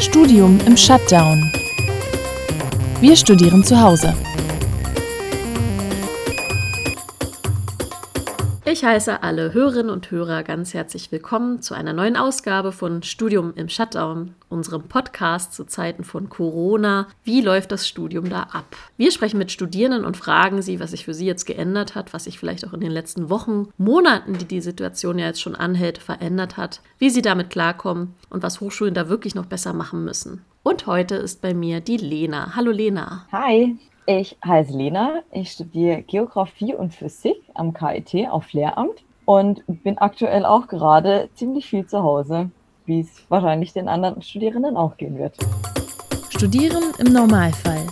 Studium im Shutdown. Wir studieren zu Hause. Ich heiße alle Hörerinnen und Hörer ganz herzlich willkommen zu einer neuen Ausgabe von Studium im Shutdown, unserem Podcast zu Zeiten von Corona. Wie läuft das Studium da ab? Wir sprechen mit Studierenden und fragen sie, was sich für sie jetzt geändert hat, was sich vielleicht auch in den letzten Wochen, Monaten, die die Situation ja jetzt schon anhält, verändert hat, wie sie damit klarkommen und was Hochschulen da wirklich noch besser machen müssen. Und heute ist bei mir die Lena. Hallo Lena. Hi. Ich heiße Lena, ich studiere Geografie und Physik am KIT auf Lehramt und bin aktuell auch gerade ziemlich viel zu Hause, wie es wahrscheinlich den anderen Studierenden auch gehen wird. Studieren im Normalfall.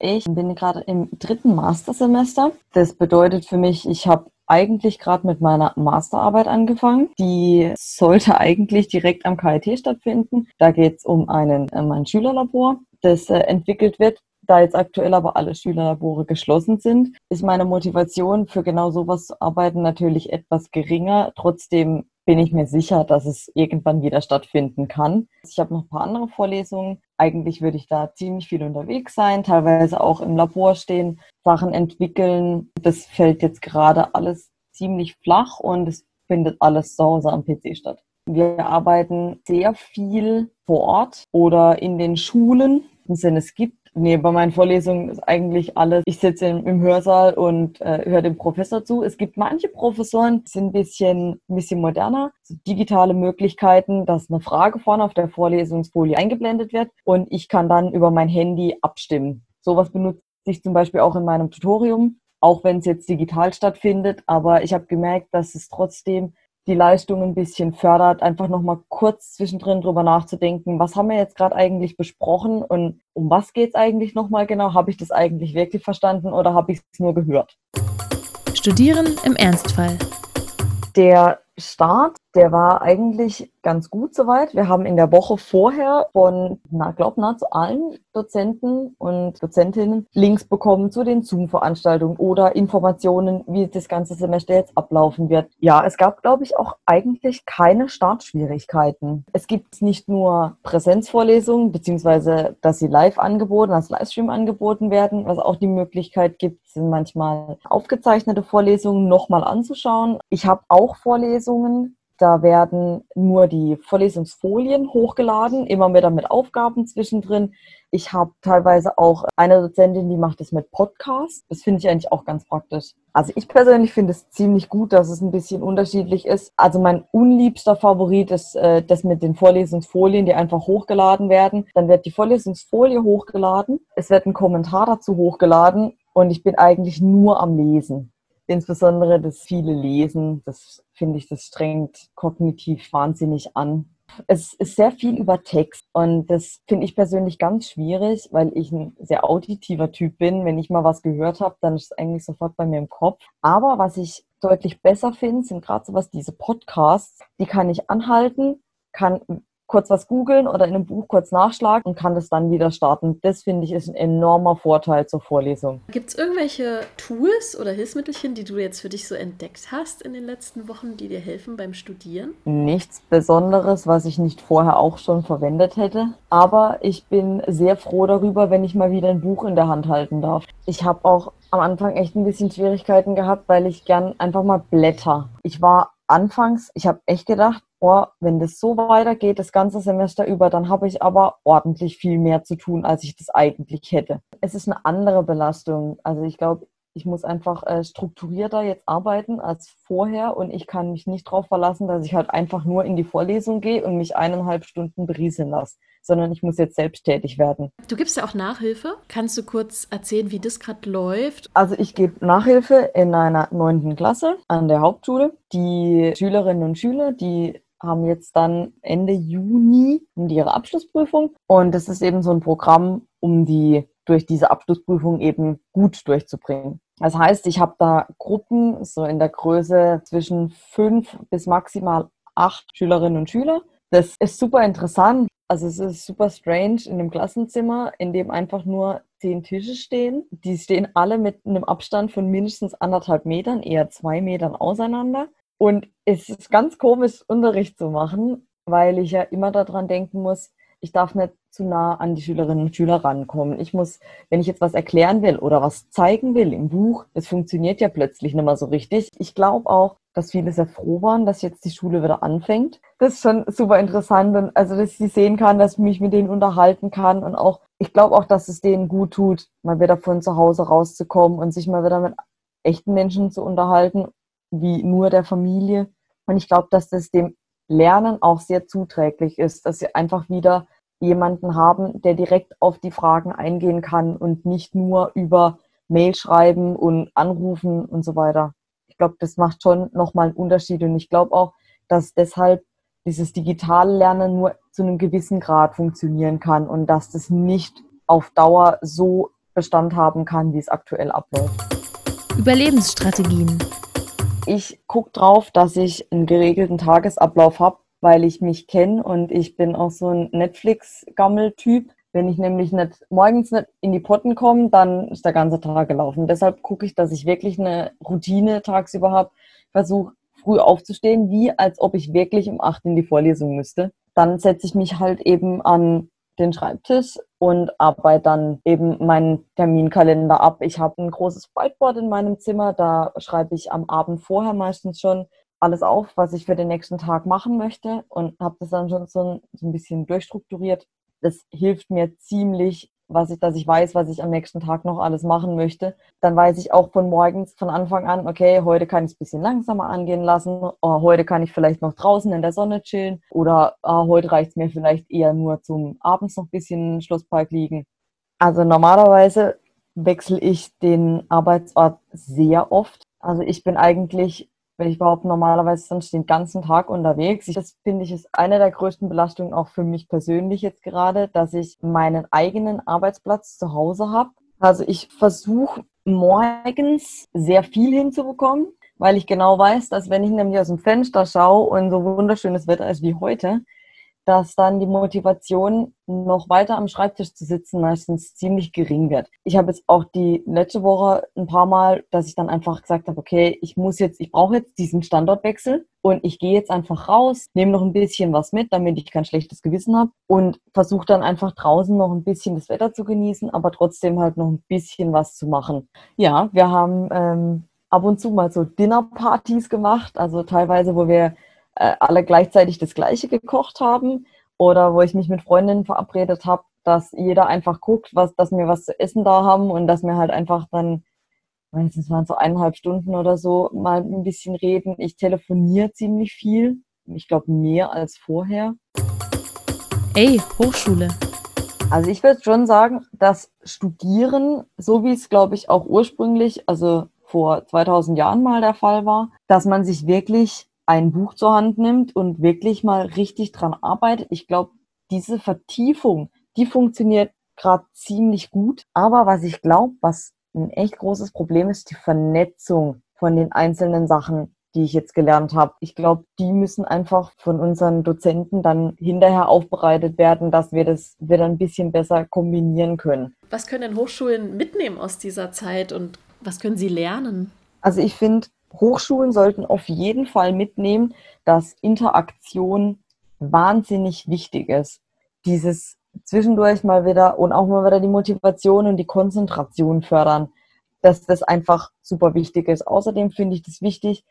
Ich bin gerade im dritten Mastersemester. Das bedeutet für mich, ich habe eigentlich gerade mit meiner Masterarbeit angefangen. Die sollte eigentlich direkt am KIT stattfinden. Da geht es um einen, um ein Schülerlabor, das äh, entwickelt wird da jetzt aktuell aber alle Schülerlabore geschlossen sind, ist meine Motivation für genau sowas zu arbeiten natürlich etwas geringer. Trotzdem bin ich mir sicher, dass es irgendwann wieder stattfinden kann. Ich habe noch ein paar andere Vorlesungen. Eigentlich würde ich da ziemlich viel unterwegs sein, teilweise auch im Labor stehen, Sachen entwickeln. Das fällt jetzt gerade alles ziemlich flach und es findet alles zu Hause am PC statt. Wir arbeiten sehr viel vor Ort oder in den Schulen. Es gibt Nee, bei meinen Vorlesungen ist eigentlich alles. Ich sitze im, im Hörsaal und äh, höre dem Professor zu. Es gibt manche Professoren, die sind ein bisschen, ein bisschen moderner, so digitale Möglichkeiten, dass eine Frage vorne auf der Vorlesungsfolie eingeblendet wird und ich kann dann über mein Handy abstimmen. Sowas benutze ich zum Beispiel auch in meinem Tutorium, auch wenn es jetzt digital stattfindet. Aber ich habe gemerkt, dass es trotzdem die Leistung ein bisschen fördert, einfach nochmal kurz zwischendrin drüber nachzudenken, was haben wir jetzt gerade eigentlich besprochen und um was geht es eigentlich nochmal genau? Habe ich das eigentlich wirklich verstanden oder habe ich es nur gehört? Studieren im Ernstfall. Der Start, der war eigentlich ganz gut soweit. Wir haben in der Woche vorher von, na, glaub nahezu allen Dozenten und Dozentinnen Links bekommen zu den Zoom-Veranstaltungen oder Informationen, wie das ganze Semester jetzt ablaufen wird. Ja, es gab, glaube ich, auch eigentlich keine Startschwierigkeiten. Es gibt nicht nur Präsenzvorlesungen, beziehungsweise, dass sie live angeboten, als Livestream angeboten werden, was auch die Möglichkeit gibt, sind manchmal aufgezeichnete Vorlesungen nochmal anzuschauen. Ich habe auch Vorlesungen Vorlesungen. Da werden nur die Vorlesungsfolien hochgeladen, immer wieder mit Aufgaben zwischendrin. Ich habe teilweise auch eine Dozentin, die macht das mit Podcast. Das finde ich eigentlich auch ganz praktisch. Also ich persönlich finde es ziemlich gut, dass es ein bisschen unterschiedlich ist. Also mein unliebster Favorit ist äh, das mit den Vorlesungsfolien, die einfach hochgeladen werden. Dann wird die Vorlesungsfolie hochgeladen, es wird ein Kommentar dazu hochgeladen und ich bin eigentlich nur am Lesen. Insbesondere das viele Lesen, das finde ich, das strengt kognitiv wahnsinnig an. Es ist sehr viel über Text und das finde ich persönlich ganz schwierig, weil ich ein sehr auditiver Typ bin. Wenn ich mal was gehört habe, dann ist es eigentlich sofort bei mir im Kopf. Aber was ich deutlich besser finde, sind gerade sowas, diese Podcasts, die kann ich anhalten, kann kurz was googeln oder in einem Buch kurz nachschlagen und kann das dann wieder starten. Das finde ich ist ein enormer Vorteil zur Vorlesung. Gibt es irgendwelche Tools oder Hilfsmittelchen, die du jetzt für dich so entdeckt hast in den letzten Wochen, die dir helfen beim Studieren? Nichts Besonderes, was ich nicht vorher auch schon verwendet hätte. Aber ich bin sehr froh darüber, wenn ich mal wieder ein Buch in der Hand halten darf. Ich habe auch am Anfang echt ein bisschen Schwierigkeiten gehabt, weil ich gern einfach mal blätter. Ich war anfangs, ich habe echt gedacht, oh, wenn das so weitergeht, das ganze Semester über, dann habe ich aber ordentlich viel mehr zu tun, als ich das eigentlich hätte. Es ist eine andere Belastung. Also ich glaube, ich muss einfach äh, strukturierter jetzt arbeiten als vorher und ich kann mich nicht darauf verlassen, dass ich halt einfach nur in die Vorlesung gehe und mich eineinhalb Stunden berieseln lasse, sondern ich muss jetzt selbst tätig werden. Du gibst ja auch Nachhilfe. Kannst du kurz erzählen, wie das gerade läuft? Also ich gebe Nachhilfe in einer neunten Klasse an der Hauptschule. Die Schülerinnen und Schüler, die haben jetzt dann Ende Juni ihre Abschlussprüfung. Und das ist eben so ein Programm, um die durch diese Abschlussprüfung eben gut durchzubringen. Das heißt, ich habe da Gruppen so in der Größe zwischen fünf bis maximal acht Schülerinnen und Schüler. Das ist super interessant. Also es ist super strange in einem Klassenzimmer, in dem einfach nur zehn Tische stehen. Die stehen alle mit einem Abstand von mindestens anderthalb Metern, eher zwei Metern auseinander. Und es ist ganz komisch, Unterricht zu machen, weil ich ja immer daran denken muss, ich darf nicht zu nah an die Schülerinnen und Schüler rankommen. Ich muss, wenn ich jetzt was erklären will oder was zeigen will im Buch, es funktioniert ja plötzlich nicht mehr so richtig. Ich glaube auch, dass viele sehr froh waren, dass jetzt die Schule wieder anfängt. Das ist schon super interessant und also, dass ich sehen kann, dass ich mich mit denen unterhalten kann und auch, ich glaube auch, dass es denen gut tut, mal wieder von zu Hause rauszukommen und sich mal wieder mit echten Menschen zu unterhalten, wie nur der Familie. Und ich glaube, dass das dem Lernen auch sehr zuträglich ist, dass sie einfach wieder jemanden haben, der direkt auf die Fragen eingehen kann und nicht nur über Mail schreiben und anrufen und so weiter. Ich glaube, das macht schon nochmal einen Unterschied und ich glaube auch, dass deshalb dieses digitale Lernen nur zu einem gewissen Grad funktionieren kann und dass das nicht auf Dauer so Bestand haben kann, wie es aktuell abläuft. Überlebensstrategien. Ich gucke drauf, dass ich einen geregelten Tagesablauf habe, weil ich mich kenne und ich bin auch so ein Netflix-Gammel-Typ. Wenn ich nämlich nicht morgens nicht in die Potten komme, dann ist der ganze Tag gelaufen. Deshalb gucke ich, dass ich wirklich eine Routine tagsüber habe. Versuche früh aufzustehen, wie als ob ich wirklich um acht in die Vorlesung müsste. Dann setze ich mich halt eben an den Schreibtisch und arbeite dann eben meinen Terminkalender ab. Ich habe ein großes Whiteboard in meinem Zimmer, da schreibe ich am Abend vorher meistens schon alles auf, was ich für den nächsten Tag machen möchte und habe das dann schon so ein, so ein bisschen durchstrukturiert. Das hilft mir ziemlich, was ich, dass ich weiß, was ich am nächsten Tag noch alles machen möchte. Dann weiß ich auch von morgens, von Anfang an, okay, heute kann ich es ein bisschen langsamer angehen lassen. Oh, heute kann ich vielleicht noch draußen in der Sonne chillen. Oder oh, heute reicht es mir vielleicht eher nur zum abends noch ein bisschen im Schlosspark liegen. Also normalerweise wechsle ich den Arbeitsort sehr oft. Also ich bin eigentlich wenn ich überhaupt normalerweise sonst den ganzen Tag unterwegs. Das finde ich ist eine der größten Belastungen auch für mich persönlich jetzt gerade, dass ich meinen eigenen Arbeitsplatz zu Hause habe. Also ich versuche morgens sehr viel hinzubekommen, weil ich genau weiß, dass wenn ich nämlich aus dem Fenster schaue und so wunderschönes Wetter ist wie heute, dass dann die Motivation, noch weiter am Schreibtisch zu sitzen, meistens ziemlich gering wird. Ich habe jetzt auch die letzte Woche ein paar Mal, dass ich dann einfach gesagt habe, okay, ich muss jetzt, ich brauche jetzt diesen Standortwechsel und ich gehe jetzt einfach raus, nehme noch ein bisschen was mit, damit ich kein schlechtes Gewissen habe und versuche dann einfach draußen noch ein bisschen das Wetter zu genießen, aber trotzdem halt noch ein bisschen was zu machen. Ja, wir haben ähm, ab und zu mal so Dinnerpartys gemacht, also teilweise, wo wir äh, alle gleichzeitig das Gleiche gekocht haben oder wo ich mich mit Freundinnen verabredet habe, dass jeder einfach guckt, was, dass wir was zu essen da haben und dass wir halt einfach dann, es waren so eineinhalb Stunden oder so, mal ein bisschen reden. Ich telefoniere ziemlich viel. Ich glaube mehr als vorher. Ey, Hochschule. Also ich würde schon sagen, dass Studieren, so wie es glaube ich auch ursprünglich, also vor 2000 Jahren mal der Fall war, dass man sich wirklich ein Buch zur Hand nimmt und wirklich mal richtig dran arbeitet. Ich glaube, diese Vertiefung, die funktioniert gerade ziemlich gut. Aber was ich glaube, was ein echt großes Problem ist, die Vernetzung von den einzelnen Sachen, die ich jetzt gelernt habe. Ich glaube, die müssen einfach von unseren Dozenten dann hinterher aufbereitet werden, dass wir das wieder ein bisschen besser kombinieren können. Was können denn Hochschulen mitnehmen aus dieser Zeit und was können sie lernen? Also ich finde, Hochschulen sollten auf jeden Fall mitnehmen, dass Interaktion wahnsinnig wichtig ist. Dieses zwischendurch mal wieder und auch mal wieder die Motivation und die Konzentration fördern, dass das einfach super wichtig ist. Außerdem finde ich das wichtig,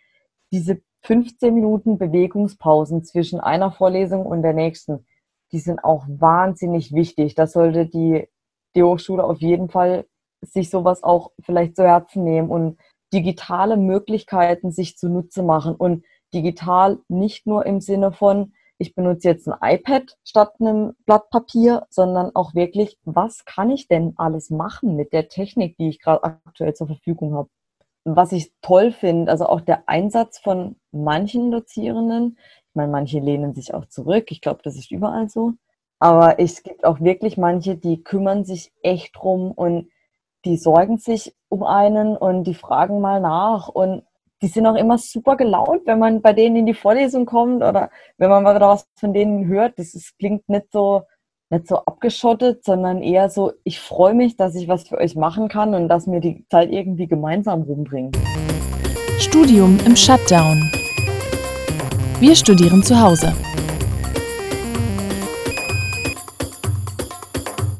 diese 15 Minuten Bewegungspausen zwischen einer Vorlesung und der nächsten, die sind auch wahnsinnig wichtig. Das sollte die, die Hochschule auf jeden Fall sich sowas auch vielleicht zu Herzen nehmen und digitale Möglichkeiten sich zunutze machen und digital nicht nur im Sinne von, ich benutze jetzt ein iPad statt einem Blatt Papier, sondern auch wirklich, was kann ich denn alles machen mit der Technik, die ich gerade aktuell zur Verfügung habe. Was ich toll finde, also auch der Einsatz von manchen Dozierenden, ich meine, manche lehnen sich auch zurück, ich glaube, das ist überall so, aber es gibt auch wirklich manche, die kümmern sich echt drum und die sorgen sich um einen und die fragen mal nach und die sind auch immer super gelaunt, wenn man bei denen in die Vorlesung kommt oder wenn man mal wieder was von denen hört. Das ist, klingt nicht so, nicht so abgeschottet, sondern eher so, ich freue mich, dass ich was für euch machen kann und dass wir die Zeit irgendwie gemeinsam rumbringen. Studium im Shutdown. Wir studieren zu Hause.